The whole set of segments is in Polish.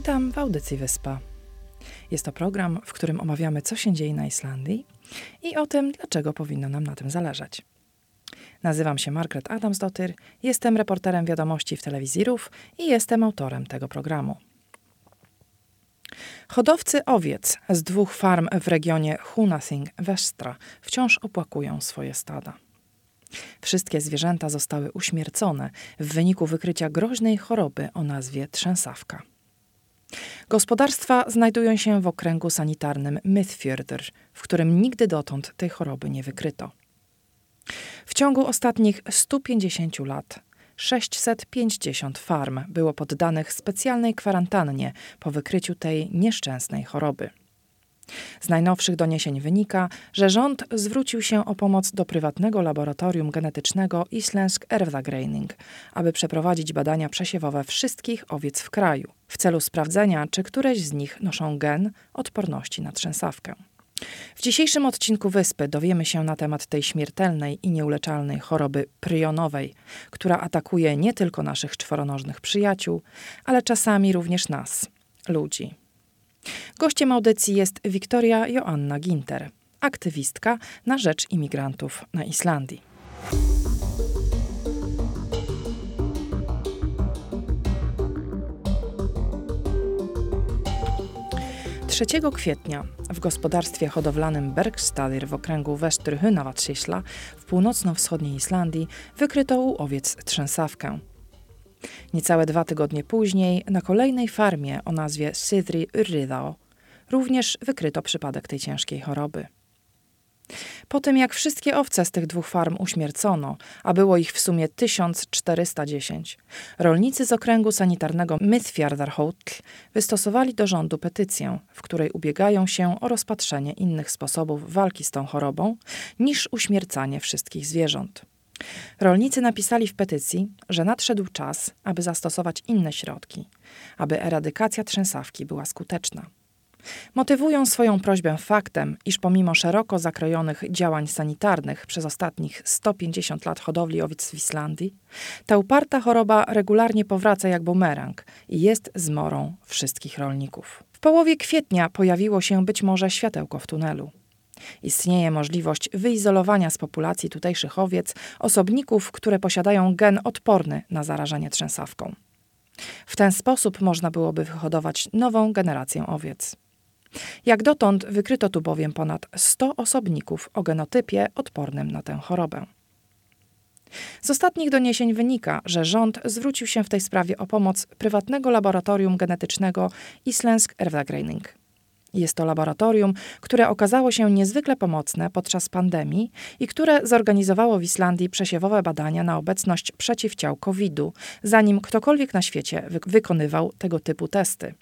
Witam w audycji Wyspa. Jest to program, w którym omawiamy, co się dzieje na Islandii i o tym, dlaczego powinno nam na tym zależeć. Nazywam się Margaret Adamsdottir, jestem reporterem wiadomości w telewizji RUF i jestem autorem tego programu. Hodowcy owiec z dwóch farm w regionie Hunasing Westra wciąż opłakują swoje stada. Wszystkie zwierzęta zostały uśmiercone w wyniku wykrycia groźnej choroby o nazwie trzęsawka. Gospodarstwa znajdują się w okręgu sanitarnym Mythfjordur, w którym nigdy dotąd tej choroby nie wykryto. W ciągu ostatnich 150 lat 650 farm było poddanych specjalnej kwarantannie po wykryciu tej nieszczęsnej choroby. Z najnowszych doniesień wynika, że rząd zwrócił się o pomoc do prywatnego laboratorium genetycznego Islandsk Erfðagreining, aby przeprowadzić badania przesiewowe wszystkich owiec w kraju, w celu sprawdzenia, czy któreś z nich noszą gen odporności na trzęsawkę. W dzisiejszym odcinku Wyspy dowiemy się na temat tej śmiertelnej i nieuleczalnej choroby prionowej, która atakuje nie tylko naszych czworonożnych przyjaciół, ale czasami również nas, ludzi. Gościem audycji jest Wiktoria Joanna Ginter, aktywistka na rzecz imigrantów na Islandii. 3 kwietnia w gospodarstwie hodowlanym Bergstadir w okręgu Westryhynawatsisla w północno-wschodniej Islandii wykryto u owiec trzęsawkę. Niecałe dwa tygodnie później na kolejnej farmie o nazwie Sydri Urridao również wykryto przypadek tej ciężkiej choroby. Po tym jak wszystkie owce z tych dwóch farm uśmiercono, a było ich w sumie 1410, rolnicy z okręgu sanitarnego Mythfjardarhotl wystosowali do rządu petycję, w której ubiegają się o rozpatrzenie innych sposobów walki z tą chorobą niż uśmiercanie wszystkich zwierząt. Rolnicy napisali w petycji, że nadszedł czas, aby zastosować inne środki, aby eradykacja trzęsawki była skuteczna. Motywują swoją prośbę faktem, iż pomimo szeroko zakrojonych działań sanitarnych przez ostatnich 150 lat hodowli owiec w Islandii, ta uparta choroba regularnie powraca jak bumerang i jest zmorą wszystkich rolników. W połowie kwietnia pojawiło się być może światełko w tunelu. Istnieje możliwość wyizolowania z populacji tutejszych owiec osobników, które posiadają gen odporny na zarażenie trzęsawką. W ten sposób można byłoby wyhodować nową generację owiec. Jak dotąd wykryto tu bowiem ponad 100 osobników o genotypie odpornym na tę chorobę. Z ostatnich doniesień wynika, że rząd zwrócił się w tej sprawie o pomoc prywatnego laboratorium genetycznego Islandsk Erfðagreining. Jest to laboratorium, które okazało się niezwykle pomocne podczas pandemii i które zorganizowało w Islandii przesiewowe badania na obecność przeciwciał COVID-u, zanim ktokolwiek na świecie wy wykonywał tego typu testy.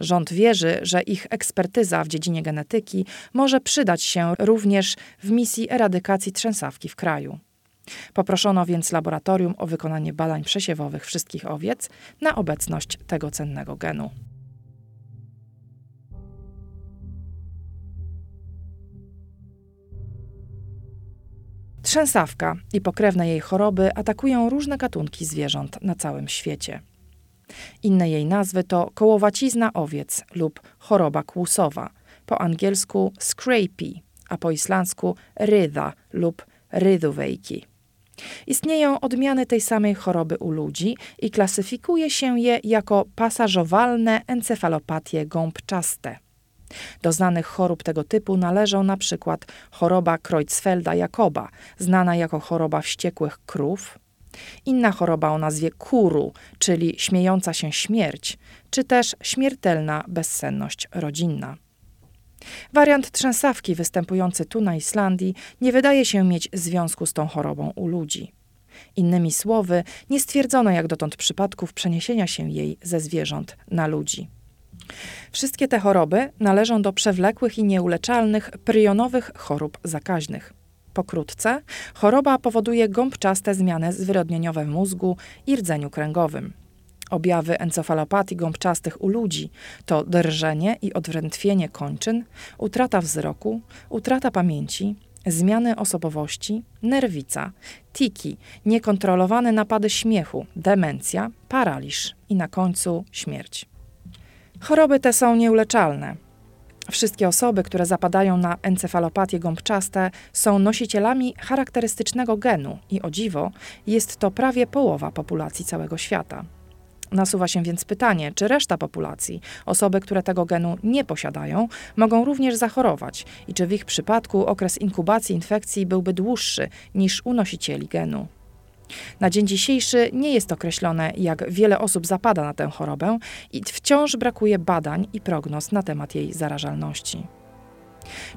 Rząd wierzy, że ich ekspertyza w dziedzinie genetyki może przydać się również w misji eradykacji trzęsawki w kraju. Poproszono więc laboratorium o wykonanie badań przesiewowych wszystkich owiec na obecność tego cennego genu. Trzęsawka i pokrewne jej choroby atakują różne gatunki zwierząt na całym świecie. Inne jej nazwy to kołowacizna owiec lub choroba kłusowa, po angielsku scrapie, a po islandzku rydha lub rydówejki. Istnieją odmiany tej samej choroby u ludzi i klasyfikuje się je jako pasażowalne encefalopatie gąbczaste. Do znanych chorób tego typu należą na przykład choroba Creutzfelda-Jakoba, znana jako choroba wściekłych krów, Inna choroba o nazwie kuru, czyli śmiejąca się śmierć, czy też śmiertelna bezsenność rodzinna. Wariant trzęsawki występujący tu na Islandii nie wydaje się mieć związku z tą chorobą u ludzi. Innymi słowy, nie stwierdzono jak dotąd przypadków przeniesienia się jej ze zwierząt na ludzi. Wszystkie te choroby należą do przewlekłych i nieuleczalnych prionowych chorób zakaźnych. Pokrótce, choroba powoduje gąbczaste zmiany zwyrodnieniowe w mózgu i rdzeniu kręgowym. Objawy encefalopatii gąbczastych u ludzi to drżenie i odwrętwienie kończyn, utrata wzroku, utrata pamięci, zmiany osobowości, nerwica, tiki, niekontrolowane napady śmiechu, demencja, paraliż i na końcu śmierć. Choroby te są nieuleczalne. Wszystkie osoby, które zapadają na encefalopatie gąbczaste, są nosicielami charakterystycznego genu i o dziwo, jest to prawie połowa populacji całego świata. Nasuwa się więc pytanie, czy reszta populacji, osoby, które tego genu nie posiadają, mogą również zachorować i czy w ich przypadku okres inkubacji infekcji byłby dłuższy niż u nosicieli genu. Na dzień dzisiejszy nie jest określone, jak wiele osób zapada na tę chorobę i wciąż brakuje badań i prognoz na temat jej zarażalności.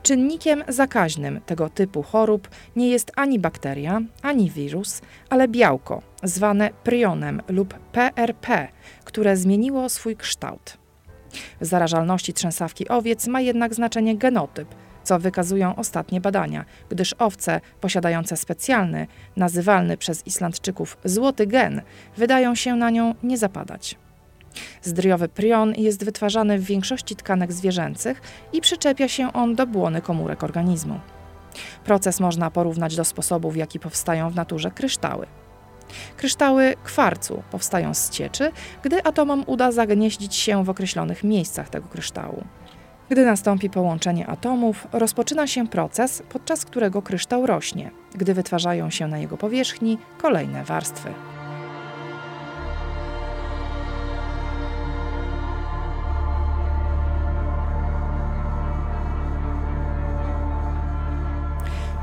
Czynnikiem zakaźnym tego typu chorób nie jest ani bakteria, ani wirus, ale białko, zwane prionem lub PRP, które zmieniło swój kształt. W zarażalności trzęsawki owiec ma jednak znaczenie genotyp, co wykazują ostatnie badania, gdyż owce posiadające specjalny, nazywalny przez Islandczyków złoty gen, wydają się na nią nie zapadać. Zdriowy prion jest wytwarzany w większości tkanek zwierzęcych i przyczepia się on do błony komórek organizmu. Proces można porównać do sposobu, w jaki powstają w naturze kryształy. Kryształy kwarcu powstają z cieczy, gdy atomom uda zagnieździć się w określonych miejscach tego kryształu. Gdy nastąpi połączenie atomów, rozpoczyna się proces, podczas którego kryształ rośnie, gdy wytwarzają się na jego powierzchni kolejne warstwy.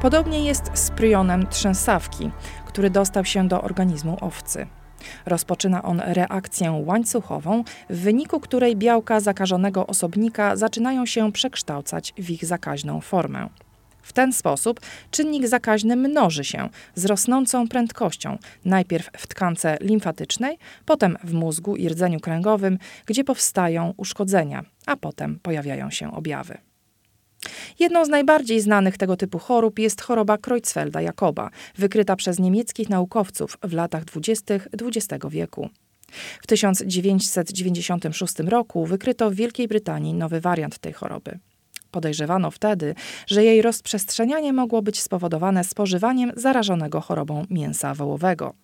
Podobnie jest z prionem trzęsawki, który dostał się do organizmu owcy. Rozpoczyna on reakcję łańcuchową, w wyniku której białka zakażonego osobnika zaczynają się przekształcać w ich zakaźną formę. W ten sposób czynnik zakaźny mnoży się z rosnącą prędkością, najpierw w tkance limfatycznej, potem w mózgu i rdzeniu kręgowym, gdzie powstają uszkodzenia, a potem pojawiają się objawy. Jedną z najbardziej znanych tego typu chorób jest choroba Creutzfelda-Jakoba, wykryta przez niemieckich naukowców w latach 20. XX wieku. W 1996 roku wykryto w Wielkiej Brytanii nowy wariant tej choroby. Podejrzewano wtedy, że jej rozprzestrzenianie mogło być spowodowane spożywaniem zarażonego chorobą mięsa wołowego.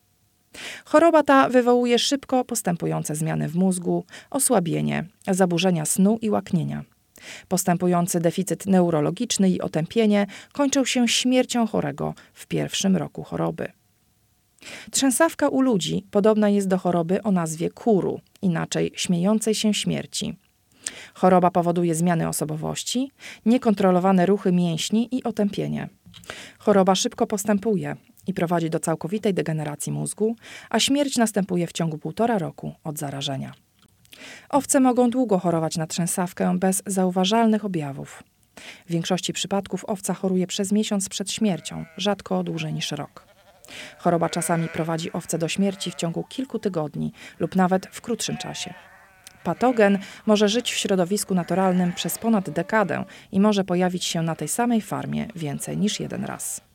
Choroba ta wywołuje szybko postępujące zmiany w mózgu, osłabienie, zaburzenia snu i łaknienia. Postępujący deficyt neurologiczny i otępienie kończą się śmiercią chorego w pierwszym roku choroby. Trzęsawka u ludzi podobna jest do choroby o nazwie kuru, inaczej śmiejącej się śmierci. Choroba powoduje zmiany osobowości, niekontrolowane ruchy mięśni i otępienie. Choroba szybko postępuje i prowadzi do całkowitej degeneracji mózgu, a śmierć następuje w ciągu półtora roku od zarażenia. Owce mogą długo chorować na trzęsawkę bez zauważalnych objawów. W większości przypadków owca choruje przez miesiąc przed śmiercią, rzadko dłużej niż rok. Choroba czasami prowadzi owce do śmierci w ciągu kilku tygodni lub nawet w krótszym czasie. Patogen może żyć w środowisku naturalnym przez ponad dekadę i może pojawić się na tej samej farmie więcej niż jeden raz.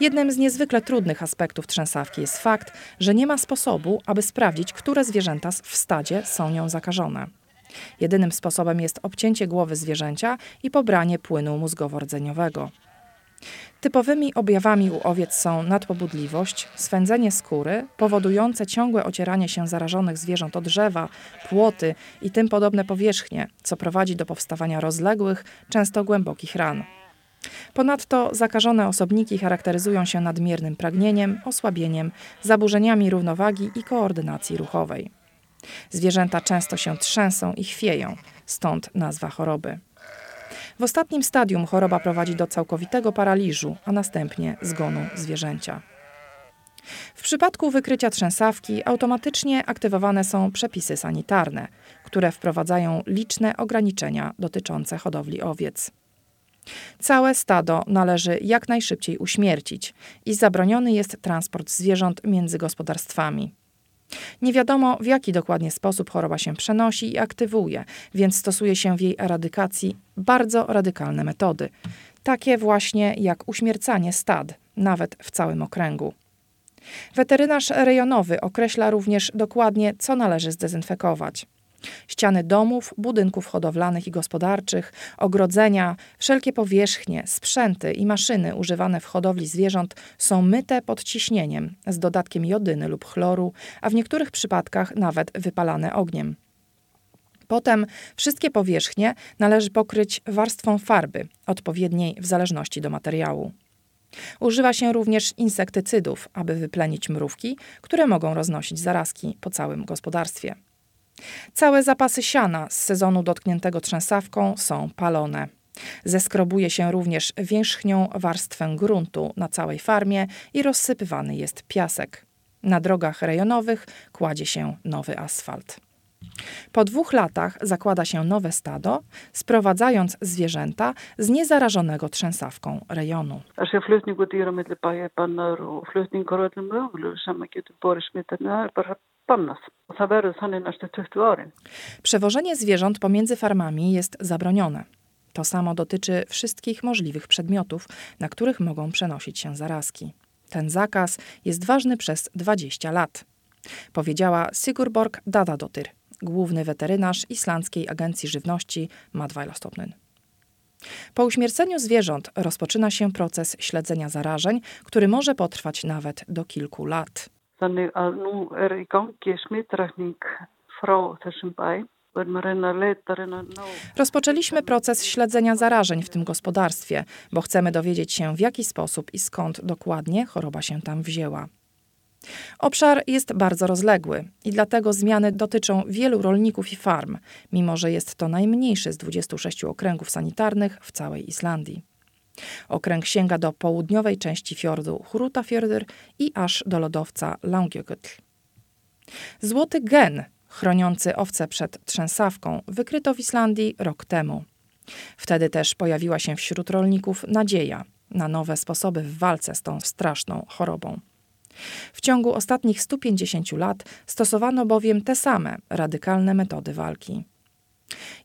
Jednym z niezwykle trudnych aspektów trzęsawki jest fakt, że nie ma sposobu, aby sprawdzić, które zwierzęta w stadzie są nią zakażone. Jedynym sposobem jest obcięcie głowy zwierzęcia i pobranie płynu mózgowo-rdzeniowego. Typowymi objawami u owiec są nadpobudliwość, swędzenie skóry, powodujące ciągłe ocieranie się zarażonych zwierząt o drzewa, płoty i tym podobne powierzchnie, co prowadzi do powstawania rozległych, często głębokich ran. Ponadto zakażone osobniki charakteryzują się nadmiernym pragnieniem, osłabieniem, zaburzeniami równowagi i koordynacji ruchowej. Zwierzęta często się trzęsą i chwieją, stąd nazwa choroby. W ostatnim stadium choroba prowadzi do całkowitego paraliżu, a następnie zgonu zwierzęcia. W przypadku wykrycia trzęsawki automatycznie aktywowane są przepisy sanitarne, które wprowadzają liczne ograniczenia dotyczące hodowli owiec. Całe stado należy jak najszybciej uśmiercić i zabroniony jest transport zwierząt między gospodarstwami. Nie wiadomo, w jaki dokładnie sposób choroba się przenosi i aktywuje, więc stosuje się w jej eradykacji bardzo radykalne metody, takie właśnie jak uśmiercanie stad, nawet w całym okręgu. Weterynarz rejonowy określa również dokładnie, co należy zdezynfekować. Ściany domów, budynków hodowlanych i gospodarczych, ogrodzenia, wszelkie powierzchnie, sprzęty i maszyny używane w hodowli zwierząt są myte pod ciśnieniem z dodatkiem jodyny lub chloru, a w niektórych przypadkach nawet wypalane ogniem. Potem wszystkie powierzchnie należy pokryć warstwą farby, odpowiedniej w zależności do materiału. Używa się również insektycydów, aby wyplenić mrówki, które mogą roznosić zarazki po całym gospodarstwie. Całe zapasy siana z sezonu dotkniętego trzęsawką są palone. Zeskrobuje się również wierzchnią warstwę gruntu na całej farmie i rozsypywany jest piasek. Na drogach rejonowych kładzie się nowy asfalt. Po dwóch latach zakłada się nowe stado, sprowadzając zwierzęta z niezarażonego trzęsawką rejonu. Przewożenie zwierząt pomiędzy farmami jest zabronione. To samo dotyczy wszystkich możliwych przedmiotów, na których mogą przenosić się zarazki. Ten zakaz jest ważny przez 20 lat, powiedziała Sigurborg Dadadotyr, główny weterynarz Islandzkiej Agencji Żywności Matwajlastopnyn. Po uśmierceniu zwierząt rozpoczyna się proces śledzenia zarażeń, który może potrwać nawet do kilku lat. Þannig að nú er í gangi frá þessum Rozpoczęliśmy proces śledzenia zarażeń w tym gospodarstwie, bo chcemy dowiedzieć się, w jaki sposób i skąd dokładnie choroba się tam wzięła. Obszar jest bardzo rozległy i dlatego zmiany dotyczą wielu rolników i farm, mimo że jest to najmniejszy z 26 okręgów sanitarnych w całej Islandii. Okręg sięga do południowej części fiordu Hrutafjordur i aż do lodowca Langjökull. Złoty gen chroniący owce przed trzęsawką wykryto w Islandii rok temu. Wtedy też pojawiła się wśród rolników nadzieja na nowe sposoby w walce z tą straszną chorobą. W ciągu ostatnich 150 lat stosowano bowiem te same radykalne metody walki.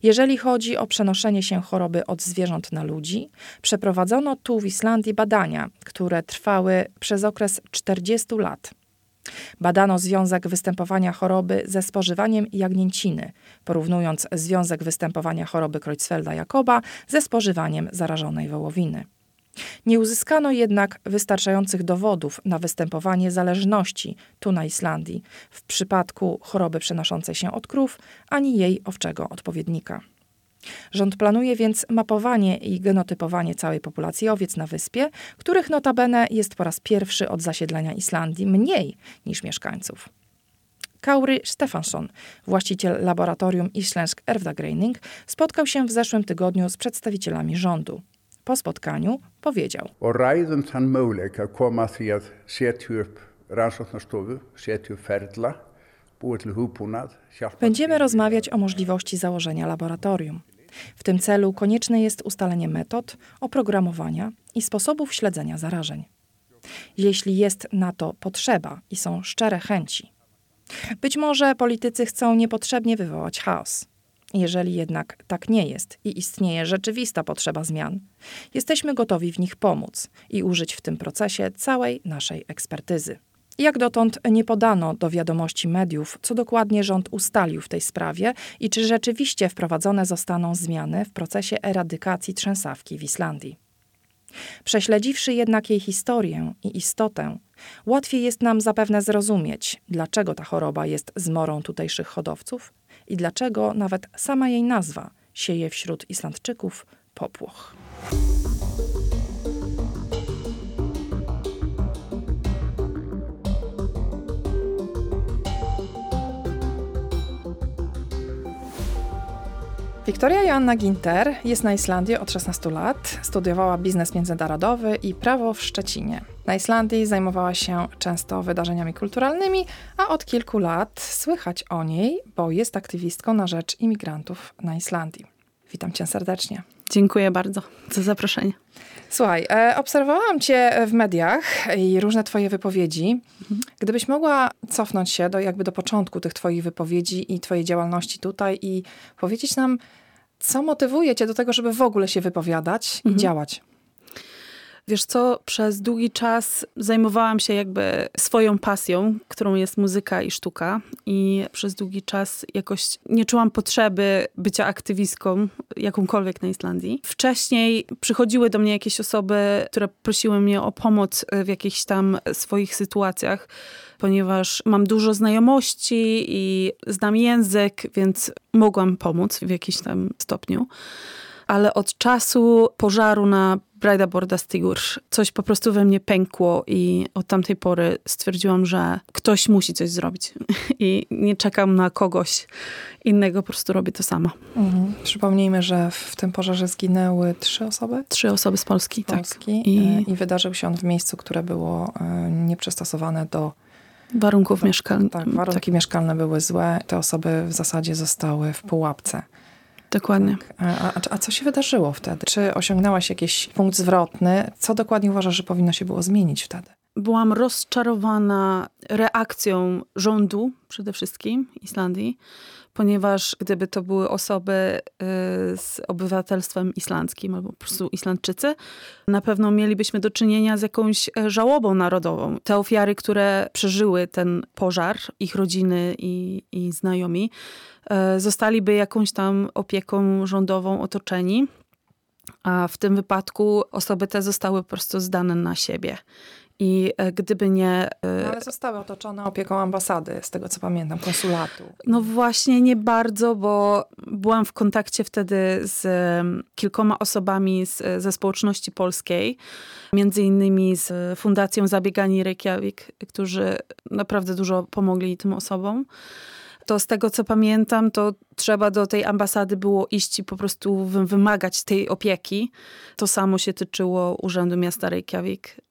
Jeżeli chodzi o przenoszenie się choroby od zwierząt na ludzi, przeprowadzono tu w Islandii badania, które trwały przez okres 40 lat. Badano związek występowania choroby ze spożywaniem jagnięciny, porównując związek występowania choroby Creutzfelda-Jakoba ze spożywaniem zarażonej wołowiny. Nie uzyskano jednak wystarczających dowodów na występowanie zależności tu na Islandii w przypadku choroby przenoszącej się od krów ani jej owczego odpowiednika. Rząd planuje więc mapowanie i genotypowanie całej populacji owiec na wyspie, których notabene jest po raz pierwszy od zasiedlenia Islandii mniej niż mieszkańców. Kauri Stefansson, właściciel laboratorium Isländsk Erfdagreining, spotkał się w zeszłym tygodniu z przedstawicielami rządu. Po spotkaniu powiedział: Og ræðum þann möguleika koma að því að setja upp rannsóknarstofu, setja upp ferla, Będziemy rozmawiać o możliwości założenia laboratorium. W tym celu konieczne jest ustalenie metod, oprogramowania i sposobów śledzenia zarażeń. Jeśli jest na to potrzeba i są szczere chęci. Być może politycy chcą niepotrzebnie wywołać chaos. Jeżeli jednak tak nie jest i istnieje rzeczywista potrzeba zmian, jesteśmy gotowi w nich pomóc i użyć w tym procesie całej naszej ekspertyzy. Jak dotąd nie podano do wiadomości mediów, co dokładnie rząd ustalił w tej sprawie i czy rzeczywiście wprowadzone zostaną zmiany w procesie eradykacji trzęsawki w Islandii. Prześledziwszy jednak jej historię i istotę, łatwiej jest nam zapewne zrozumieć, dlaczego ta choroba jest zmorą tutejszych hodowców i dlaczego nawet sama jej nazwa sieje wśród Islandczyków popłoch. Wiktoria Joanna Ginter jest na Islandii od 16 lat. Studiowała biznes międzynarodowy i prawo w Szczecinie. Na Islandii zajmowała się często wydarzeniami kulturalnymi, a od kilku lat słychać o niej, bo jest aktywistką na rzecz imigrantów na Islandii. Witam cię serdecznie. Dziękuję bardzo za zaproszenie. Słuchaj, e, obserwowałam cię w mediach i różne twoje wypowiedzi. Mhm. Gdybyś mogła cofnąć się do, jakby do początku tych twoich wypowiedzi i twojej działalności tutaj i powiedzieć nam, co motywuje cię do tego, żeby w ogóle się wypowiadać mhm. i działać? Wiesz co, przez długi czas zajmowałam się jakby swoją pasją, którą jest muzyka i sztuka i przez długi czas jakoś nie czułam potrzeby bycia aktywistką jakąkolwiek na Islandii. Wcześniej przychodziły do mnie jakieś osoby, które prosiły mnie o pomoc w jakichś tam swoich sytuacjach, ponieważ mam dużo znajomości i znam język, więc mogłam pomóc w jakimś tam stopniu ale od czasu pożaru na Brajda Borda Stigur coś po prostu we mnie pękło i od tamtej pory stwierdziłam, że ktoś musi coś zrobić i nie czekam na kogoś innego, po prostu robię to sama. Mhm. Przypomnijmy, że w tym pożarze zginęły trzy osoby? Trzy osoby z Polski, tak. Polski tak. I... I wydarzył się on w miejscu, które było e, nieprzystosowane do warunków mieszkalnych. Tak, warunki tak. mieszkalne były złe. Te osoby w zasadzie zostały w pułapce. Dokładnie. Tak. A, a, a, co się wydarzyło wtedy? Czy osiągnęłaś jakiś punkt zwrotny? Co dokładnie uważasz, że powinno się było zmienić wtedy? Byłam rozczarowana reakcją rządu przede wszystkim Islandii, ponieważ gdyby to były osoby y, z obywatelstwem islandzkim albo po prostu Islandczycy, na pewno mielibyśmy do czynienia z jakąś e, żałobą narodową. Te ofiary, które przeżyły ten pożar, ich rodziny i, i znajomi, E, zostaliby jakąś tam opieką rządową otoczeni, a w tym wypadku osoby te zostały po prostu zdane na siebie. I e, gdyby nie. E, no ale zostały otoczone opieką ambasady, z tego co pamiętam, konsulatu. No właśnie, nie bardzo, bo byłam w kontakcie wtedy z kilkoma osobami z, ze społeczności polskiej, między innymi z Fundacją Zabiegani Reykjavik, którzy naprawdę dużo pomogli tym osobom to z tego co pamiętam, to trzeba do tej ambasady było iść i po prostu wymagać tej opieki. To samo się tyczyło Urzędu Miasta Reykjavik.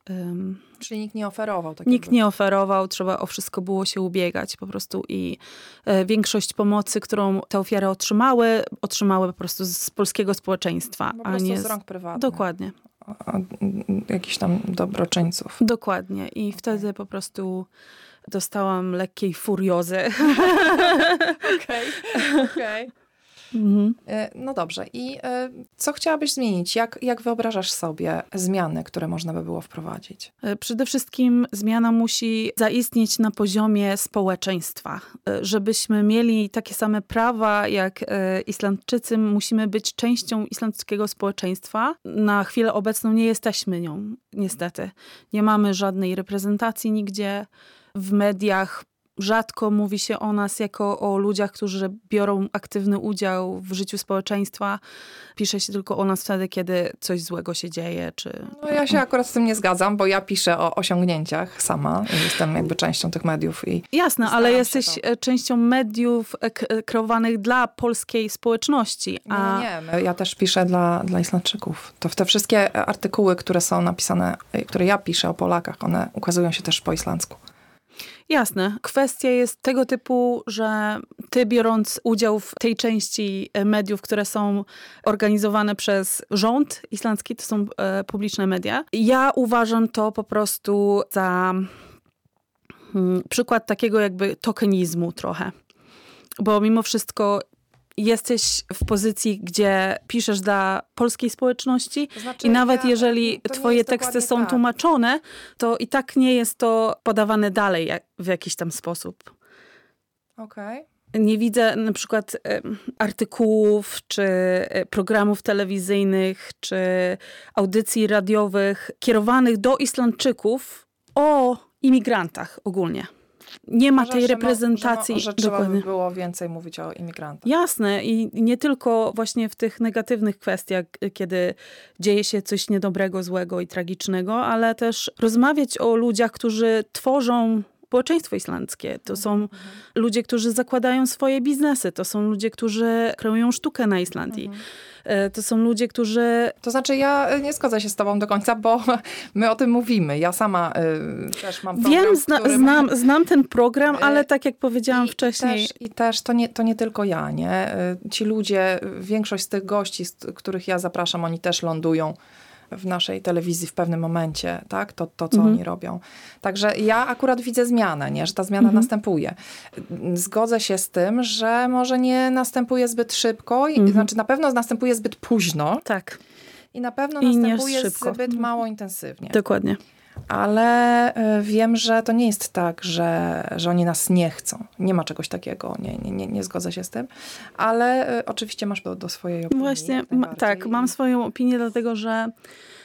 Czyli nikt nie oferował takiego? Nikt nie oferował, trzeba o wszystko było się ubiegać po prostu i e, większość pomocy, którą te ofiary otrzymały, otrzymały po prostu z polskiego społeczeństwa. Po a nie z rąk prywatnych. Dokładnie. Jakichś tam dobroczyńców. Dokładnie i wtedy po prostu dostałam lekkiej furiozy. Okej, okej. Okay. Mhm. E, no dobrze. I e, co chciałabyś zmienić? Jak, jak wyobrażasz sobie zmiany, które można by było wprowadzić? E, przede wszystkim zmiana musi zaistnieć na poziomie społeczeństwa. Żebyśmy mieli takie same prawa jak Islandczycy, musimy być częścią islandzkiego społeczeństwa. Na chwilę obecną nie jesteśmy nią, niestety. Nie mamy żadnej reprezentacji nigdzie w mediach rzadko mówi się o nas jako o ludziach, którzy biorą aktywny udział w życiu społeczeństwa. Pisze się tylko o nas wtedy, kiedy coś złego się dzieje. Czy... No ja się akurat z tym nie zgadzam, bo ja piszę o osiągnięciach sama. Jestem jakby częścią tych mediów. i Jasne, ale jesteś to. E, częścią mediów e, e, kreowanych dla polskiej społeczności. A... Nie, nie, ja też piszę dla, dla Islandczyków. To te wszystkie artykuły, które są napisane, które ja piszę o Polakach, one ukazują się też po islandzku. Jasne. Kwestia jest tego typu, że ty biorąc udział w tej części e, mediów, które są organizowane przez rząd islandzki, to są e, publiczne media, ja uważam to po prostu za hmm, przykład takiego jakby tokenizmu trochę. Bo mimo wszystko jesteś w pozycji, gdzie piszesz dla polskiej społeczności to znaczy, i nawet ja, jeżeli twoje teksty są tak. tłumaczone, to i tak nie jest to podawane dalej w jakiś tam sposób. Okej. Okay nie widzę na przykład artykułów, czy e, programów telewizyjnych, czy audycji radiowych kierowanych do Islandczyków o imigrantach ogólnie nie ma tej reprezentacji. Że, że, że trzeba by było więcej mówić o imigrantach. Jasne i nie tylko właśnie w tych negatywnych kwestiach, kiedy dzieje się coś niedobrego, złego i tragicznego, ale też rozmawiać o ludziach, którzy tworzą społeczeństwo islandzkie. To są mhm. ludzie, którzy zakładają swoje biznesy. To są ludzie, którzy kreują sztukę na Islandii. Mhm. E, to są ludzie, którzy... To znaczy ja e, nie zgodzę się z tobą do końca, bo my o tym mówimy. Ja sama y, też mam program, Wiem, zna, którym... znam, znam ten program, ale tak jak powiedziałam I, wcześniej... I też, i też to, nie, to nie tylko ja, nie? Ci ludzie, większość z tych gości, z których ja zapraszam, oni też lądują w naszej telewizji w pewnym momencie, tak? To, to co mhm. oni robią. Także ja akurat widzę zmianę, nie? że ta zmiana mhm. następuje. Zgodzę się z tym, że może nie następuje zbyt szybko, mhm. znaczy na pewno następuje zbyt późno. Tak. i na pewno I nie następuje zbyt mało intensywnie. Dokładnie. Ale y, wiem, że to nie jest tak, że, że oni nas nie chcą. Nie ma czegoś takiego, nie, nie, nie, nie zgodzę się z tym. Ale y, oczywiście masz do, do swojej opinii. Właśnie, ma, tak, mam swoją opinię, dlatego że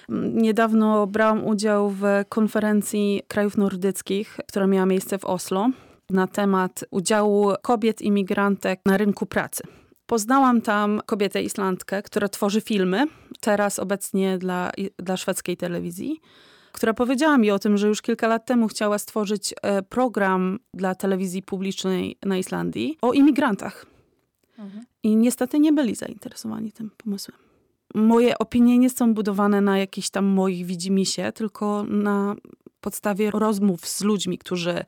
mm, niedawno brałam udział w konferencji krajów nordyckich, która miała miejsce w Oslo na temat udziału kobiet imigrantek na rynku pracy. Poznałam tam kobietę Islandkę, która tworzy filmy, teraz obecnie dla, dla szwedzkiej telewizji, która powiedziała mi o tym, że już kilka lat temu chciała stworzyć e, program dla telewizji publicznej na Islandii o imigrantach. Mhm. I niestety nie byli zainteresowani tym pomysłem. Moje opinie nie są budowane na jakichś tam moich widzimisię, tylko na podstawie rozmów z ludźmi, którzy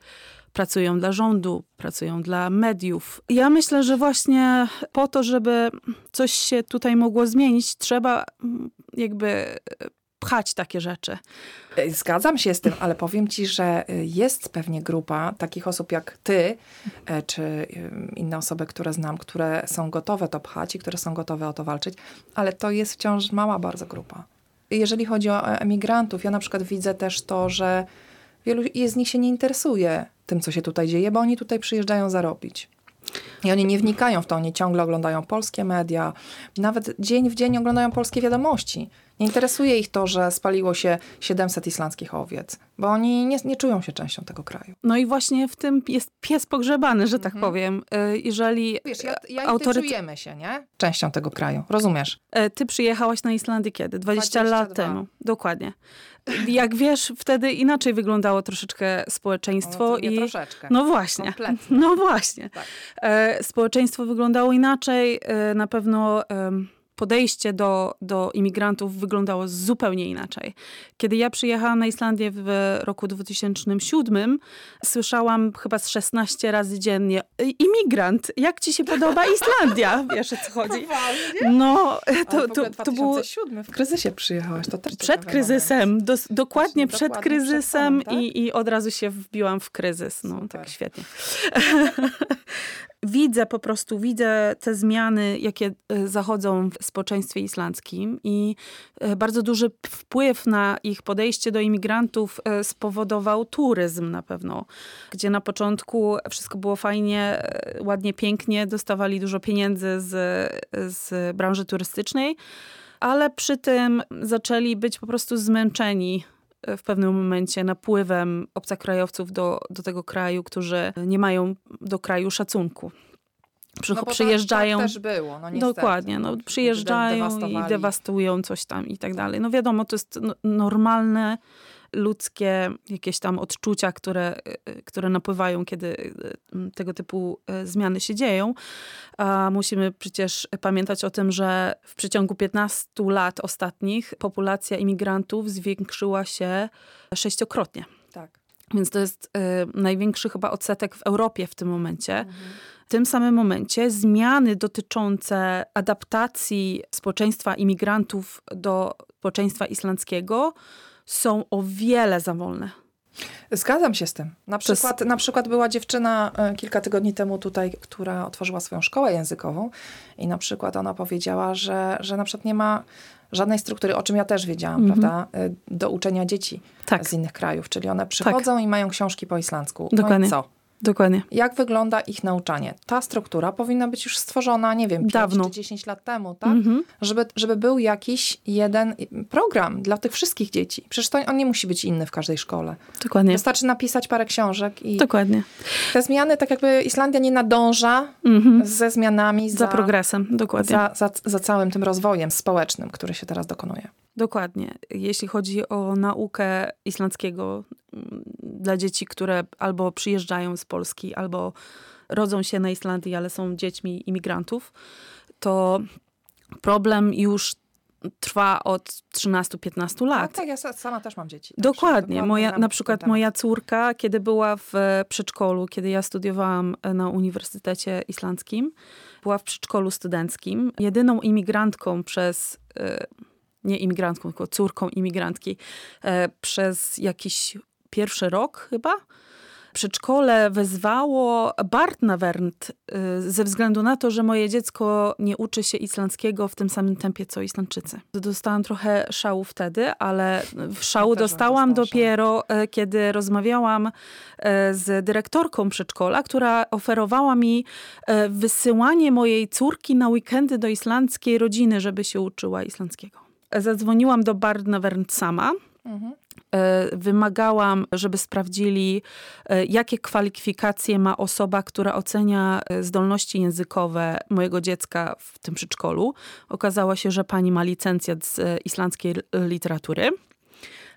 pracują dla rządu, pracują dla mediów. Ja myślę, że właśnie po to, żeby coś się tutaj mogło zmienić, trzeba mm, jakby e, pchać takie rzeczy. Y, Zgadzam się z tym, ale powiem ci, że y, jest pewnie grupa takich osób jak ty, e, czy inne osoby, które znam, które są gotowe to pchać i które są gotowe o to walczyć, ale to jest wciąż mała bardzo grupa. Jeżeli chodzi o e, emigrantów, ja na przykład widzę też to, że wielu z nich się nie interesuje tym, co się tutaj dzieje, bo oni tutaj przyjeżdżają zarobić. I oni nie wnikają w to, oni ciągle oglądają polskie media, nawet dzień w dzień oglądają polskie wiadomości. Nie interesuje ich to, że spaliło się 700 islandzkich owiec, bo oni nie, nie czują się częścią tego kraju. No i właśnie w tym jest pies pogrzebany, że tak powiem. E, Jeżeli Wiesz, ja, ja ty czujemy się, nie? Częścią tego kraju, rozumiesz? E, Ty przyjechałaś na Islandię kiedy? 20 lat 22. temu. Dokładnie. Jak wiesz, wtedy inaczej wyglądało troszeczkę społeczeństwo. No, i... troszeczkę. No właśnie. Kompletnie. No właśnie. Tak. E, społeczeństwo wyglądało inaczej. Na pewno podejście do, do imigrantów wyglądało zupełnie inaczej. Kiedy ja przyjechałam na Islandię w roku 2007, słyszałam chyba z 16 razy dziennie "E, imigrant, jak ci się podoba Islandia? Wiesz o co chodzi? No, to, to, to było 2007 w kryzysie przyjechałaś, to też przed kryzysem, dos, dokładnie przed dokładnie przed kryzysem tobą, tak? i, i od razu się wbiłam w kryzys. No, Super. tak świetnie. widzę po prostu, widzę te zmiany, jakie e, zachodzą w społeczeństwie islandzkim i e, bardzo duży wpływ na ich podejście do imigrantów e, spowodował turyzm na pewno, gdzie na początku wszystko było fajnie, ładnie, pięknie, dostawali dużo pieniędzy z, z branży turystycznej, ale przy tym zaczęli być po prostu zmęczeni w pewnym momencie napływem obcokrajowców do, do tego kraju, którzy nie mają do kraju szacunku. Przy, No tak- przyjeżdżają. Tak, też było, no niestety. Dokładnie, no, przyjeżdżają i dewastują coś tam i tak dalej. No wiadomo, to jest no, normalne, ludzkie jakieś tam odczucia, które, które napływają, kiedy y, tego typu y, zmiany się dzieją. A musimy przecież pamiętać o tym, że w przeciągu 15 lat ostatnich populacja imigrantów zwiększyła się sześciokrotnie. Tak. Więc to jest y, największy chyba odsetek w Europie w tym momencie. Mhm. W tym samym momencie zmiany dotyczące adaptacji społeczeństwa imigrantów do społeczeństwa islandzkiego są o wiele za wolne. Zgadzam się z tym. Na To jest- przykład, na przykład była dziewczyna e, kilka tygodni temu tutaj, która otworzyła swoją szkołę językową i na przykład ona powiedziała, że, że na przykład nie ma żadnej struktury, o czym ja też wiedziałam, Mhm. prawda, e, do uczenia dzieci Tak. z innych krajów. Czyli one przychodzą i mają książki po islandzku. No Dokładnie. i co? Dokładnie. Jak wygląda ich nauczanie? Ta struktura powinna być już stworzona, nie wiem, 5 Dawno. czy 10 lat temu, tak? Mhm. Żeby, żeby był jakiś jeden program dla tych wszystkich dzieci. Przecież to on nie musi być inny w każdej szkole. Dokładnie. Wystarczy napisać parę książek i Dokładnie. te zmiany, tak jakby Islandia nie nadąża Mhm. ze zmianami Za za, progresem. Dokładnie. za, za, za całym tym rozwojem społecznym, który się teraz dokonuje. Dokładnie. Jeśli chodzi o naukę islandzkiego dla dzieci, które albo przyjeżdżają z Polski, albo rodzą się na Islandii, ale są dziećmi imigrantów, to problem już trwa od 13-15 No, lat. tak, ja sa- sama też mam dzieci. także Dokładnie. Moja, na przykład moja córka, kiedy była w e, przedszkolu, kiedy ja studiowałam e, na Uniwersytecie Islandzkim, była w przedszkolu studenckim. Jedyną imigrantką przez, e, nie imigrantką, tylko córką imigrantki, przez jakiś pierwszy rok chyba, Przedszkole wezwało Bartnavernt y, ze względu na to, że moje dziecko nie uczy się islandzkiego w tym samym tempie co Islandczycy. Dostałam trochę szału wtedy, ale szału Ja dostałam dopiero, e, kiedy rozmawiałam e, z dyrektorką przedszkola, która oferowała mi wysyłanie mojej córki na weekendy do islandzkiej rodziny, żeby się uczyła islandzkiego. Zadzwoniłam do Bartnavernt sama. Mhm. E, Wymagałam, żeby sprawdzili, e, jakie kwalifikacje ma osoba, która ocenia e, zdolności językowe mojego dziecka w tym przedszkolu. Okazało się, że pani ma licencjat z islandzkiej literatury.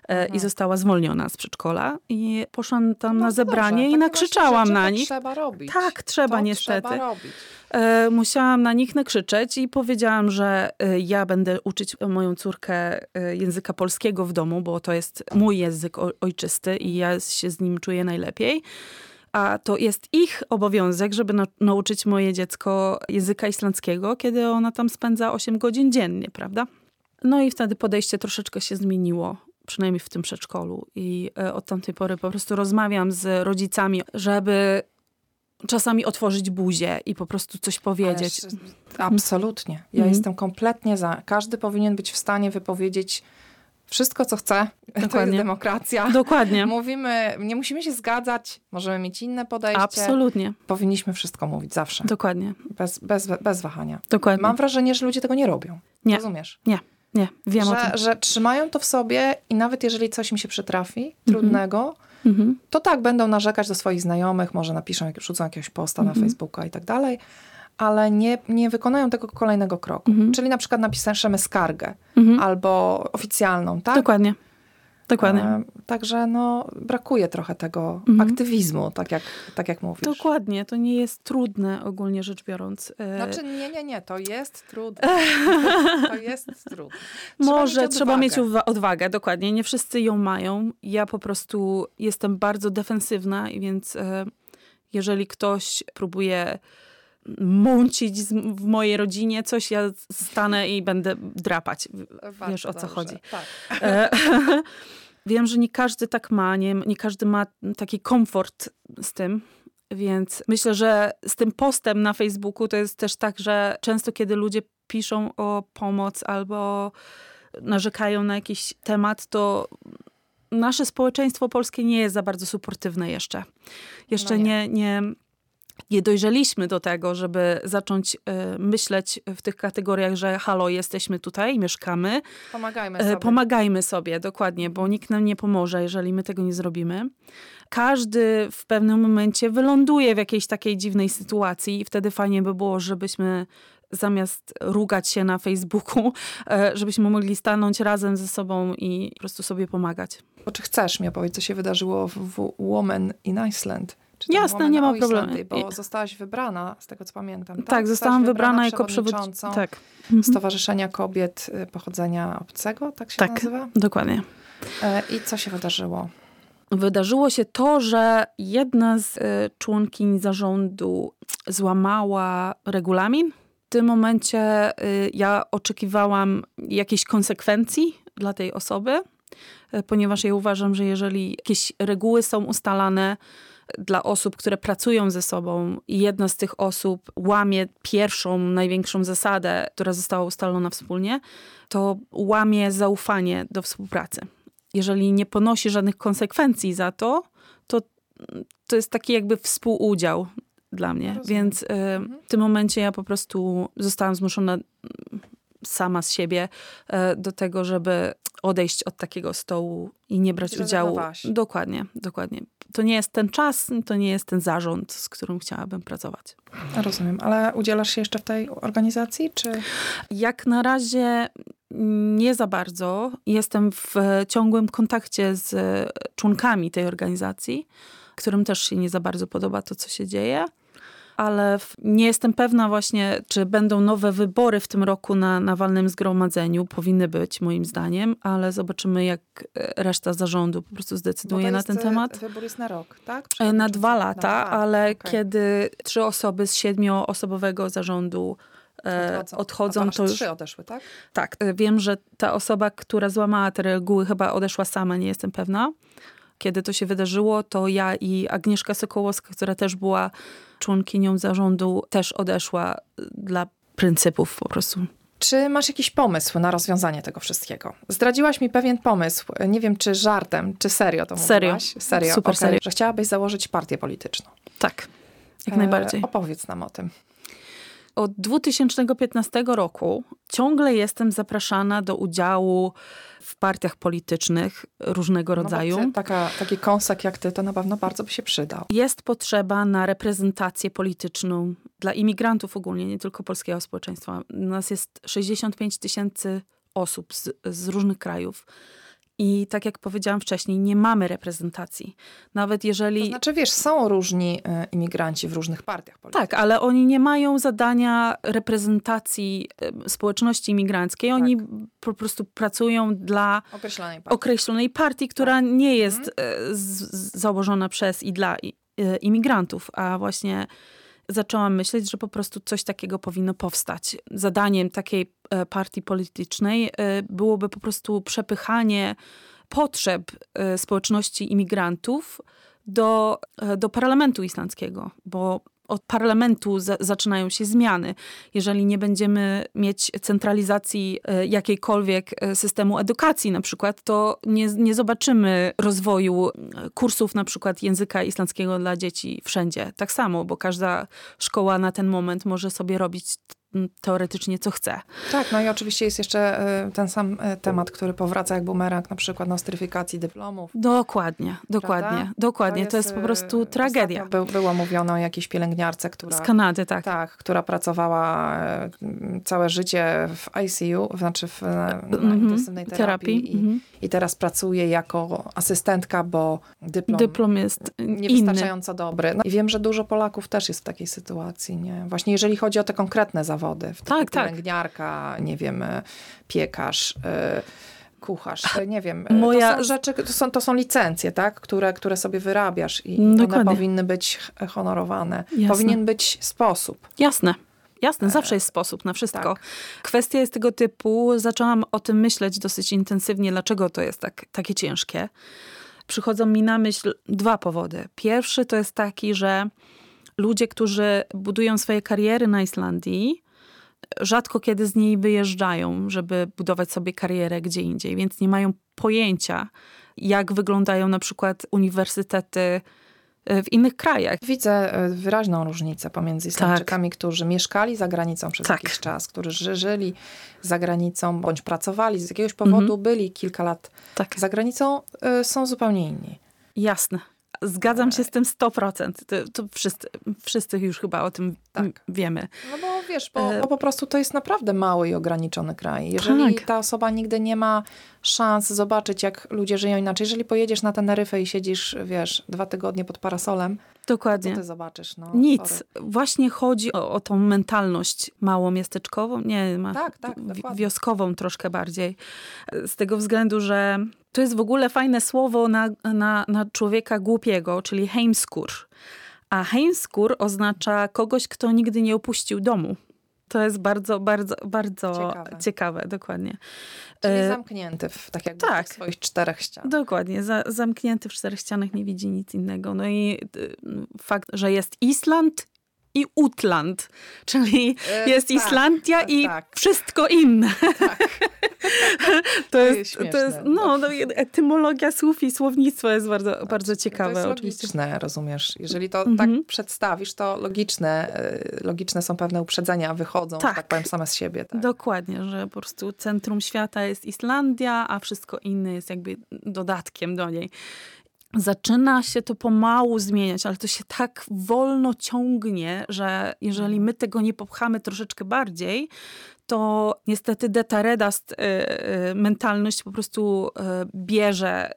E, Mhm. I została zwolniona z przedszkola. I poszłam tam na Bardzo zebranie dobrze. i nakrzyczałam na to nich. Trzeba robić. Tak, trzeba to niestety. Trzeba robić. E, musiałam na nich nakrzyczeć i powiedziałam, że e, ja będę uczyć moją córkę języka polskiego w domu, bo to jest mój język ojczysty i ja się z nim czuję najlepiej. A to jest ich obowiązek, żeby na, nauczyć moje dziecko języka islandzkiego, kiedy ona tam spędza 8 godzin dziennie, prawda? No i wtedy podejście troszeczkę się zmieniło, przynajmniej w tym przedszkolu. I e, od tamtej pory po prostu rozmawiam z rodzicami, żeby czasami otworzyć buzię i po prostu coś powiedzieć. Ależ, absolutnie. Ja Mhm. jestem kompletnie za. Każdy powinien być w stanie wypowiedzieć wszystko, co chce. To jest Dokładnie. demokracja. Dokładnie. Mówimy, nie musimy się zgadzać, możemy mieć inne podejście. Absolutnie. Powinniśmy wszystko mówić zawsze. Dokładnie. Bez, bez, bez wahania. Dokładnie. Mam wrażenie, że ludzie tego nie robią. Nie. Rozumiesz? Nie, wiem o tym. Że, że trzymają to w sobie i nawet jeżeli coś mi się przytrafi trudnego, Mhm. to tak, będą narzekać do swoich znajomych, może napiszą, rzucą jakiegoś posta Mhm. na Facebooka i tak dalej, ale nie, nie wykonają tego kolejnego kroku. Mhm. Czyli na przykład napiszemy skargę Mhm. albo oficjalną, tak? Dokładnie. Dokładnie. E, Także no, brakuje trochę tego Mhm. aktywizmu, tak jak, tak jak mówisz. Dokładnie. To nie jest trudne ogólnie rzecz biorąc. E, Znaczy nie, nie, nie, to jest trudne. To jest trudne. Trzeba Może mieć trzeba mieć uwa- odwagę, dokładnie. Nie wszyscy ją mają. Ja po prostu jestem bardzo defensywna, i więc e, jeżeli ktoś próbuje mącić w mojej rodzinie coś, ja stanę i będę drapać. Bardzo Wiesz, o co dobrze. chodzi. Tak. E, Wiem, że nie każdy tak ma, nie, nie każdy ma taki komfort z tym. Więc myślę, że z tym postem na Facebooku to jest też tak, że często kiedy ludzie piszą o pomoc albo narzekają na jakiś temat, to nasze społeczeństwo polskie nie jest za bardzo suportywne jeszcze. Jeszcze No nie, nie, nie dojrzeliśmy do tego, żeby zacząć e, myśleć w tych kategoriach, że halo, jesteśmy tutaj, mieszkamy, Pomagajmy E, sobie. Pomagajmy sobie, dokładnie, bo nikt nam nie pomoże, jeżeli my tego nie zrobimy. Każdy w pewnym momencie wyląduje w jakiejś takiej dziwnej sytuacji i wtedy fajnie by było, żebyśmy zamiast rugać się na Facebooku, e, żebyśmy mogli stanąć razem ze sobą i po prostu sobie pomagać. Bo czy chcesz mi opowiedzieć, co się wydarzyło w, w Woman in Iceland? Czy Jasne, nie ma problemu. Bo zostałaś wybrana, z tego co pamiętam. Tak, Tak, zostałam Zostałaś wybrana jako przewodniczącą Tak, Mhm. Stowarzyszenia Kobiet y, Pochodzenia Obcego, tak się Tak. nazywa? dokładnie. E, I co się wydarzyło? wydarzyło się to, że jedna z y, członkiń zarządu złamała regulamin. W tym momencie y, ja oczekiwałam jakiejś konsekwencji dla tej osoby, ponieważ ja uważam, że jeżeli jakieś reguły są ustalane dla osób, które pracują ze sobą i jedna z tych osób łamie pierwszą, największą zasadę, która została ustalona wspólnie, to łamie zaufanie do współpracy jeżeli nie ponosi żadnych konsekwencji za to, to to jest taki jakby współudział dla mnie. Rozumiem. Więc y, w tym momencie ja po prostu zostałam zmuszona sama z siebie e, do tego, żeby odejść od takiego stołu i nie brać udziału. Dokładnie, dokładnie. To nie jest ten czas, to nie jest ten zarząd, z którym chciałabym pracować. Rozumiem, ale udzielasz się jeszcze w tej organizacji, czy... Jak na razie nie za bardzo. Jestem w ciągłym kontakcie z członkami tej organizacji, którym też się nie za bardzo podoba to, co się dzieje. Ale nie jestem pewna właśnie, czy będą nowe wybory w tym roku na, na walnym zgromadzeniu. Powinny być, moim zdaniem, ale zobaczymy, jak e, reszta zarządu po prostu zdecyduje na ten e, temat. Wybór jest na rok, tak? E, Na dwa lata, Na ale okej. kiedy trzy osoby z siedmioosobowego zarządu odchodzą, A to, to już trzy odeszły, tak? tak, wiem, że ta osoba, która złamała te reguły, chyba odeszła sama, nie jestem pewna. Kiedy to się wydarzyło, to ja i Agnieszka Sokołowska, która też była członkinią zarządu, też odeszła dla pryncypów po prostu. Czy masz jakiś pomysł na rozwiązanie tego wszystkiego? Zdradziłaś mi pewien pomysł, nie wiem czy żartem, czy serio to serio. mówiłaś? Serio. Super okay. serio. Że chciałabyś założyć partię polityczną. Tak, jak najbardziej. E, opowiedz nam o tym. Od 2015 roku ciągle jestem zapraszana do udziału w partiach politycznych różnego No rodzaju. ty, taka, taki kąsek jak ty to na pewno bardzo by się przydał. Jest potrzeba na reprezentację polityczną dla imigrantów ogólnie, nie tylko polskiego społeczeństwa. U nas jest 65 tysięcy osób z, z różnych krajów. I tak jak powiedziałam wcześniej, nie mamy reprezentacji. Nawet jeżeli. To znaczy, wiesz, są różni y, imigranci w różnych partiach politycznych. Tak, ale oni nie mają zadania reprezentacji y, społeczności imigranckiej. Oni Tak. po prostu pracują dla określonej partii. określonej partii, która Tak. nie jest y, z, z, założona przez i dla imigrantów, a właśnie zaczęłam myśleć, że po prostu coś takiego powinno powstać. Zadaniem takiej e, partii politycznej e, byłoby po prostu przepychanie potrzeb e, społeczności imigrantów do, e, do parlamentu islandzkiego, bo od parlamentu za, zaczynają się zmiany. Jeżeli nie będziemy mieć centralizacji e, jakiejkolwiek e, systemu edukacji na przykład, to nie, nie zobaczymy rozwoju e, kursów na przykład języka islandzkiego dla dzieci wszędzie. Tak samo, bo każda szkoła na ten moment może sobie robić teoretycznie co chce. Tak, no i oczywiście jest jeszcze y, ten sam y, temat, który powraca jak bumerang, na przykład nostryfikacji dyplomów. Dokładnie, dokładnie, Prawda? dokładnie. To jest, po y, prostu tragedia. ostatnio By, było mówione o jakiejś pielęgniarce, która... Z Kanady, tak. Tak, która pracowała e, całe życie w ICU, znaczy w, na, Mhm, intensywnej terapii, terapii, I, mhm. i teraz pracuje jako asystentka, bo dyplom, Dyplom jest inny. niewystarczająco dobry. No I wiem, że dużo Polaków też jest w takiej sytuacji, nie? Właśnie jeżeli chodzi o te konkretne zawody, w Tak, tak. pielęgniarka, nie wiem, e, piekarz, e, kucharz, nie wiem. e, Moja- To są rzeczy, to są, to są licencje, tak? Które, które sobie wyrabiasz i one Dokładnie. powinny być honorowane. Jasne. Powinien być sposób. Jasne. Jasne, zawsze jest sposób na wszystko. tak. Kwestia jest tego typu, zaczęłam o tym myśleć dosyć intensywnie, dlaczego to jest tak, takie ciężkie. Przychodzą mi na myśl dwa powody. Pierwszy to jest taki, że ludzie, którzy budują swoje kariery na Islandii, rzadko kiedy z niej wyjeżdżają, żeby budować sobie karierę gdzie indziej, więc nie mają pojęcia, jak wyglądają na przykład uniwersytety e, w innych krajach. Widzę e, wyraźną różnicę pomiędzy Islandczykami, którzy mieszkali za granicą przez Tak. jakiś czas, którzy ży- żyli za granicą, bądź pracowali, z jakiegoś powodu Mhm. byli kilka lat Tak. za granicą, e, są zupełnie inni. Jasne. Zgadzam się z tym 100%. To, to wszyscy, wszyscy już chyba o tym Tak. wiemy. No bo wiesz, bo, E, bo po prostu to jest naprawdę mały i ograniczony kraj. Jeżeli Tak. ta osoba nigdy nie ma szans zobaczyć, jak ludzie żyją inaczej, jeżeli pojedziesz na Teneryfę i siedzisz, wiesz, dwa tygodnie pod parasolem, co Dokładnie. ty zobaczysz? No, Nic. sorry. Właśnie chodzi o, o tą mentalność małomiasteczkową, nie, ma, Tak, tak, wioskową troszkę bardziej. Z tego względu, że to jest w ogóle fajne słowo na, na, na człowieka głupiego, czyli heimskur. A heimskur oznacza kogoś, kto nigdy nie opuścił domu. To jest bardzo, bardzo, bardzo Ciekawe. ciekawe, dokładnie. Czyli E, zamknięty w, tak jakby tak. w swoich czterech ścianach. Dokładnie, za, zamknięty w czterech ścianach nie widzi nic innego. No i y, fakt, że jest Island i Utland, czyli E, jest tak, Islandia tak, i tak. wszystko inne. to, jest śmieszne, to jest, no, no, etymologia słów i słownictwo jest bardzo, bardzo ciekawe to jest oczywiście. logiczne, rozumiesz? Jeżeli to Mhm. tak przedstawisz, to logiczne, e, logiczne są pewne uprzedzenia, wychodzą, tak, Tak. tak powiem, same z siebie. Tak. Dokładnie, że po prostu centrum świata jest Islandia, a wszystko inne jest jakby dodatkiem do niej. Zaczyna się to pomału zmieniać, ale to się tak wolno ciągnie, że jeżeli my tego nie popchamy troszeczkę bardziej, to niestety detaredast, y, y, mentalność po prostu y, bierze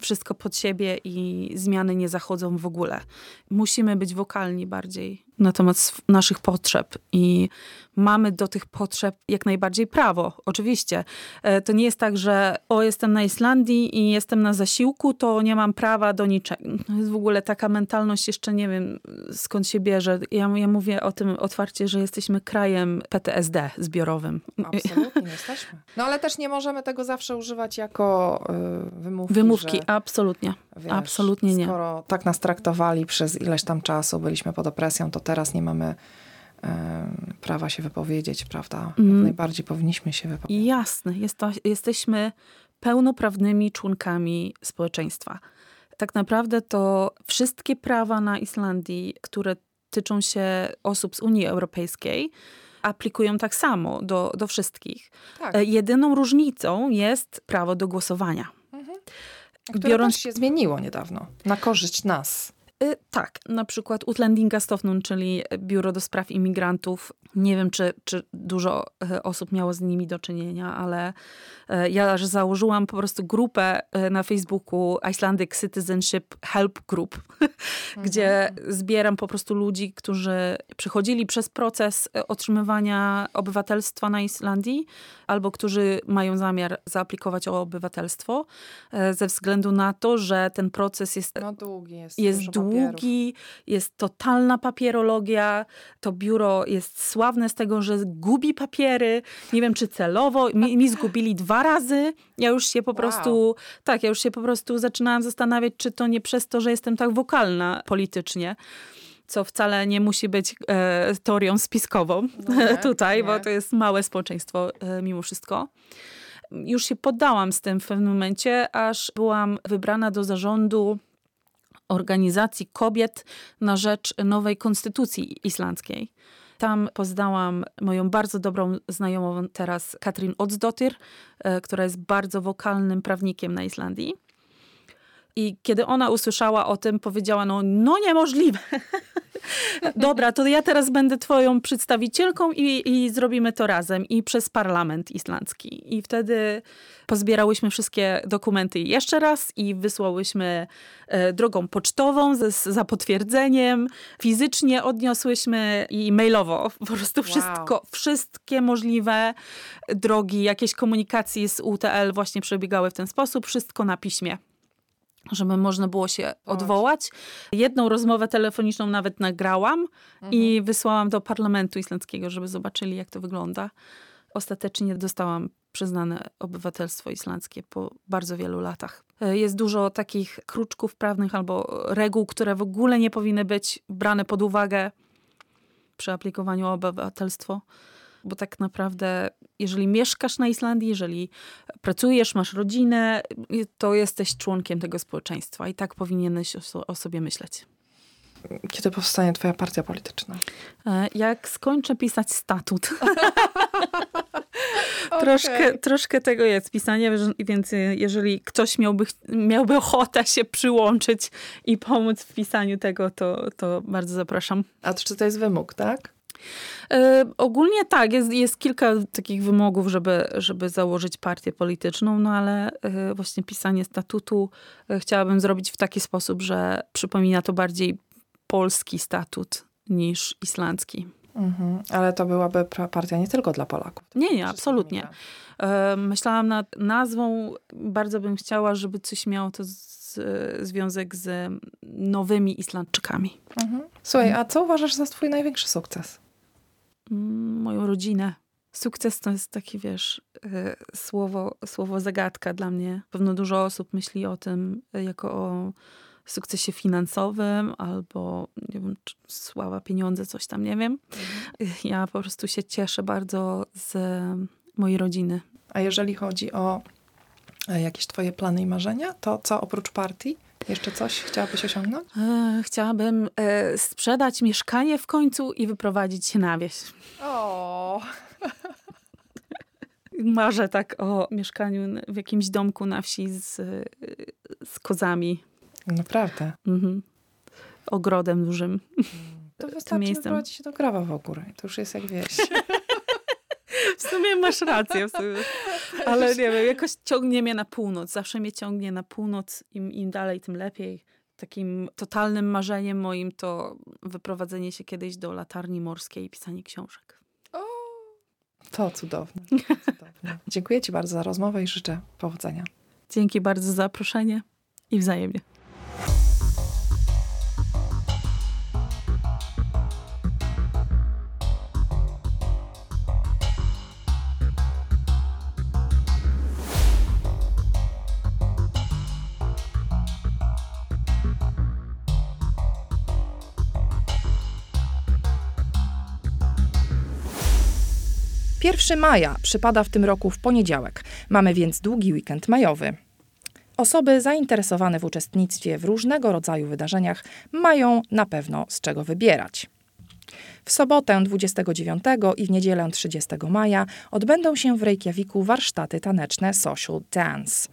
wszystko pod siebie i zmiany nie zachodzą w ogóle. Musimy być wokalni bardziej na temat naszych potrzeb i mamy do tych potrzeb jak najbardziej prawo, oczywiście. E, To nie jest tak, że o, jestem na Islandii i jestem na zasiłku, to nie mam prawa do niczego. To jest w ogóle taka mentalność, jeszcze nie wiem skąd się bierze. Ja, ja mówię o tym otwarcie, że jesteśmy krajem PTSD zbiorowym. Absolutnie nie jesteśmy. No ale też nie możemy tego zawsze używać jako y, wymówki. Wymówki, Że, absolutnie. Wiesz, Absolutnie nie. Skoro tak nas traktowali przez ileś tam czasu, byliśmy pod opresją, to teraz nie mamy prawa się wypowiedzieć, prawda? Mhm. najbardziej powinniśmy się wypowiedzieć. Jasne, jest to, jesteśmy pełnoprawnymi członkami społeczeństwa. Tak naprawdę to wszystkie prawa na Islandii, które tyczą się osób z Unii Europejskiej, aplikują tak samo do, do wszystkich. Tak. E, Jedyną różnicą jest prawo do głosowania. Które biorąc- się zmieniło niedawno. Na korzyść nas. Y, Tak, na przykład Utlendingastofnun, czyli Biuro do Spraw Imigrantów. Nie wiem, czy, czy dużo e, osób miało z nimi do czynienia, ale e, ja założyłam po prostu grupę na Facebooku Icelandic Citizenship Help Group, gdzie zbieram po prostu ludzi, którzy przechodzili przez proces otrzymywania obywatelstwa na Islandii, albo którzy mają zamiar zaaplikować o obywatelstwo, ze względu na to, że ten proces jest No długi jest. jest papierów. Długi, jest totalna papierologia. To biuro jest sławne z tego, że gubi papiery. Nie wiem, czy celowo. Mi, mi zgubili dwa razy. Ja już się po Wow. prostu, tak, ja już się po prostu zaczynałam zastanawiać, czy to nie przez to, że jestem tak wokalna politycznie. Co wcale nie musi być e, teorią spiskową No nie, tutaj, nie. bo to jest małe społeczeństwo e, mimo wszystko. Już się poddałam z tym w pewnym momencie, aż byłam wybrana do zarządu organizacji kobiet na rzecz nowej konstytucji islandzkiej. Tam poznałam moją bardzo dobrą znajomą teraz Katrin Oddsdottir, e, która jest bardzo wokalnym prawnikiem na Islandii. I kiedy ona usłyszała o tym, powiedziała: No, no niemożliwe. Dobra, to ja teraz będę twoją przedstawicielką i, i zrobimy to razem i przez parlament islandzki. I wtedy pozbierałyśmy wszystkie dokumenty jeszcze raz i wysłałyśmy e, drogą pocztową z, za potwierdzeniem. Fizycznie odniosłyśmy i mailowo po prostu wszystko, wszystkie możliwe drogi jakiejś komunikacji z UTL właśnie przebiegały w ten sposób, wszystko na piśmie żeby można było się odwołać. Jedną rozmowę telefoniczną nawet nagrałam i wysłałam do parlamentu islandzkiego, żeby zobaczyli, jak to wygląda. Ostatecznie dostałam przyznane obywatelstwo islandzkie po bardzo wielu latach. E, Jest dużo takich kruczków prawnych albo reguł, które w ogóle nie powinny być brane pod uwagę przy aplikowaniu o obywatelstwo. Bo tak naprawdę, jeżeli mieszkasz na Islandii, jeżeli pracujesz, masz rodzinę, to jesteś członkiem tego społeczeństwa i tak powinieneś o, o sobie myśleć. Kiedy powstanie twoja partia polityczna? E, Jak skończę pisać statut, troszkę, troszkę tego jest pisanie, że- więc jeżeli ktoś miałby, miałby ochotę się przyłączyć i pomóc w pisaniu tego, to, to bardzo zapraszam. A to, czy to jest wymóg, tak? E, ogólnie tak, jest, jest kilka takich wymogów, żeby, żeby założyć partię polityczną, no ale e, właśnie pisanie statutu e, chciałabym zrobić w taki sposób, że przypomina to bardziej polski statut niż islandzki. Mhm. Ale to byłaby partia nie tylko dla Polaków. Nie, nie, absolutnie. Myślałam nad nazwą, bardzo bym chciała, żeby coś miało to z, związek z nowymi Islandczykami. Mhm. Słuchaj, a co uważasz za twój największy sukces? Moją rodzinę. Sukces to jest taki, wiesz, e, słowo, słowo zagadka dla mnie. Pewno dużo osób myśli o tym e, jako o sukcesie finansowym albo, nie wiem, sława, pieniądze, coś tam, nie wiem. Ja po prostu się cieszę bardzo z mojej rodziny. A jeżeli chodzi o e, jakieś twoje plany i marzenia, to co oprócz partii? Jeszcze coś chciałabyś osiągnąć? E, Chciałabym e, sprzedać mieszkanie w końcu i wyprowadzić się na wieś. O, Marzę tak o mieszkaniu w jakimś domku na wsi z, e, z kozami. naprawdę. Mhm. Ogrodem dużym. To wystarczy wyprowadzić się do Grawa w ogóle. To już jest jak wieś. W sumie masz rację. W sumie. Ale nie wiem, jakoś ciągnie mnie na północ. Zawsze mnie ciągnie na północ. Im, im dalej, tym lepiej. Takim totalnym marzeniem moim to wyprowadzenie się kiedyś do latarni morskiej i pisanie książek. To cudowne. To cudowne. Dziękuję ci bardzo za rozmowę i życzę powodzenia. Dzięki bardzo za zaproszenie i wzajemnie. 1 maja przypada w tym roku w poniedziałek. Mamy więc długi weekend majowy. Osoby zainteresowane w uczestnictwie w różnego rodzaju wydarzeniach mają na pewno z czego wybierać. W sobotę 29 i w niedzielę 30 maja odbędą się w Reykjaviku warsztaty taneczne Social Dance.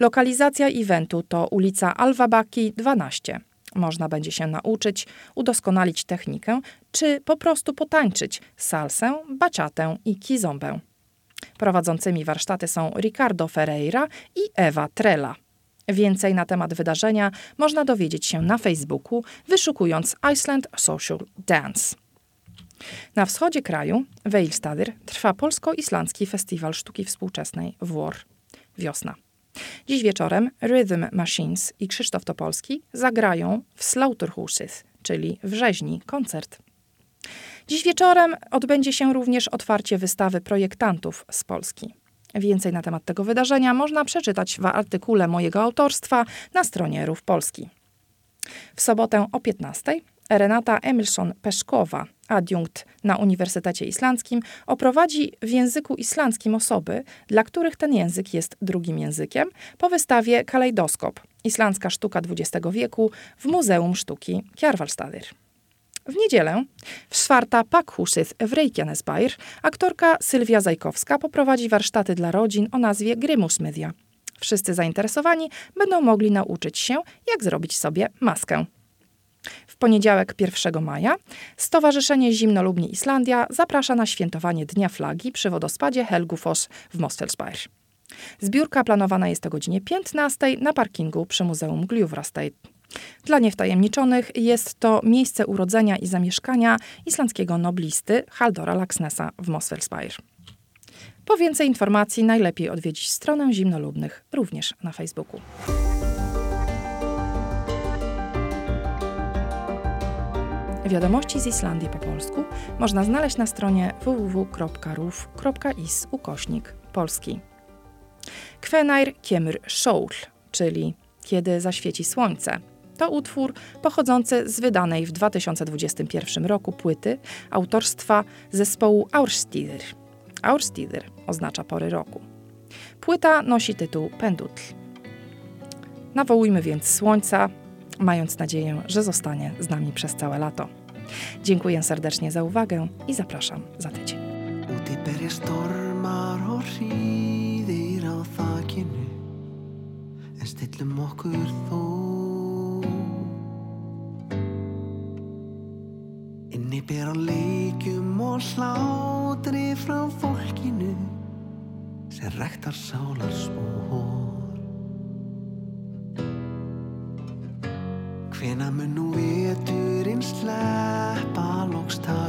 Lokalizacja eventu to ulica Alwabaki 12. Można będzie się nauczyć, udoskonalić technikę, czy po prostu potańczyć salsę, baciatę i kizombę. Prowadzącymi warsztaty są Ricardo Ferreira i Ewa Trela. Więcej na temat wydarzenia można dowiedzieć się na Facebooku, wyszukując Iceland Social Dance. Na wschodzie kraju, w trwa polsko-islandzki festiwal sztuki współczesnej WOR. Wiosna. Dziś wieczorem Rhythm Machines i Krzysztof Topolski zagrają w Slaughterhouses, czyli w rzeźni, koncert. Dziś wieczorem odbędzie się również otwarcie wystawy projektantów z Polski. Więcej na temat tego wydarzenia można przeczytać w artykule mojego autorstwa na stronie Rów Polski. W sobotę o 15 Renata Emilson-Peszkowa, adiunkt na Uniwersytecie Islandzkim, oprowadzi w języku islandzkim osoby, dla których ten język jest drugim językiem, po wystawie Kalejdoskop – Islandzka sztuka XX wieku w Muzeum Sztuki Kjarvalstadir. W niedzielę w Svarta Pakhuset w Reykjanesbær aktorka Sylwia Zajkowska poprowadzi warsztaty dla rodzin o nazwie Grymus Media. Wszyscy zainteresowani będą mogli nauczyć się, jak zrobić sobie maskę. W poniedziałek 1 maja Stowarzyszenie Zimnolubni Islandia zaprasza na świętowanie Dnia Flagi przy wodospadzie Helgufoss w Mosfellsbær. Zbiórka planowana jest o godzinie 15 na parkingu przy Muzeum Gljufrastate. Dla niewtajemniczonych jest to miejsce urodzenia i zamieszkania islandzkiego noblisty Haldora Laxnessa w Mosfellsbær. Po więcej informacji najlepiej odwiedzić stronę Zimnolubnych również na Facebooku. Wiadomości z Islandii po polsku można znaleźć na stronie www.ruf.is ukośnik polski. Kvenair Kiemur Sól, czyli Kiedy zaświeci słońce. To utwór pochodzący z wydanej w 2021 roku płyty autorstwa zespołu Aurstider. Aurstider oznacza pory roku. Płyta nosi tytuł Pendutl. Nawołujmy więc słońca, mając nadzieję, że zostanie z nami przez całe lato. Dziękuję serdecznie za uwagę i zapraszam za tydzień. Inni ber á leikjum og slátri frá fólkinu sem rektar sálar spór Hvena mun nú veturinn sleppa lókstakinu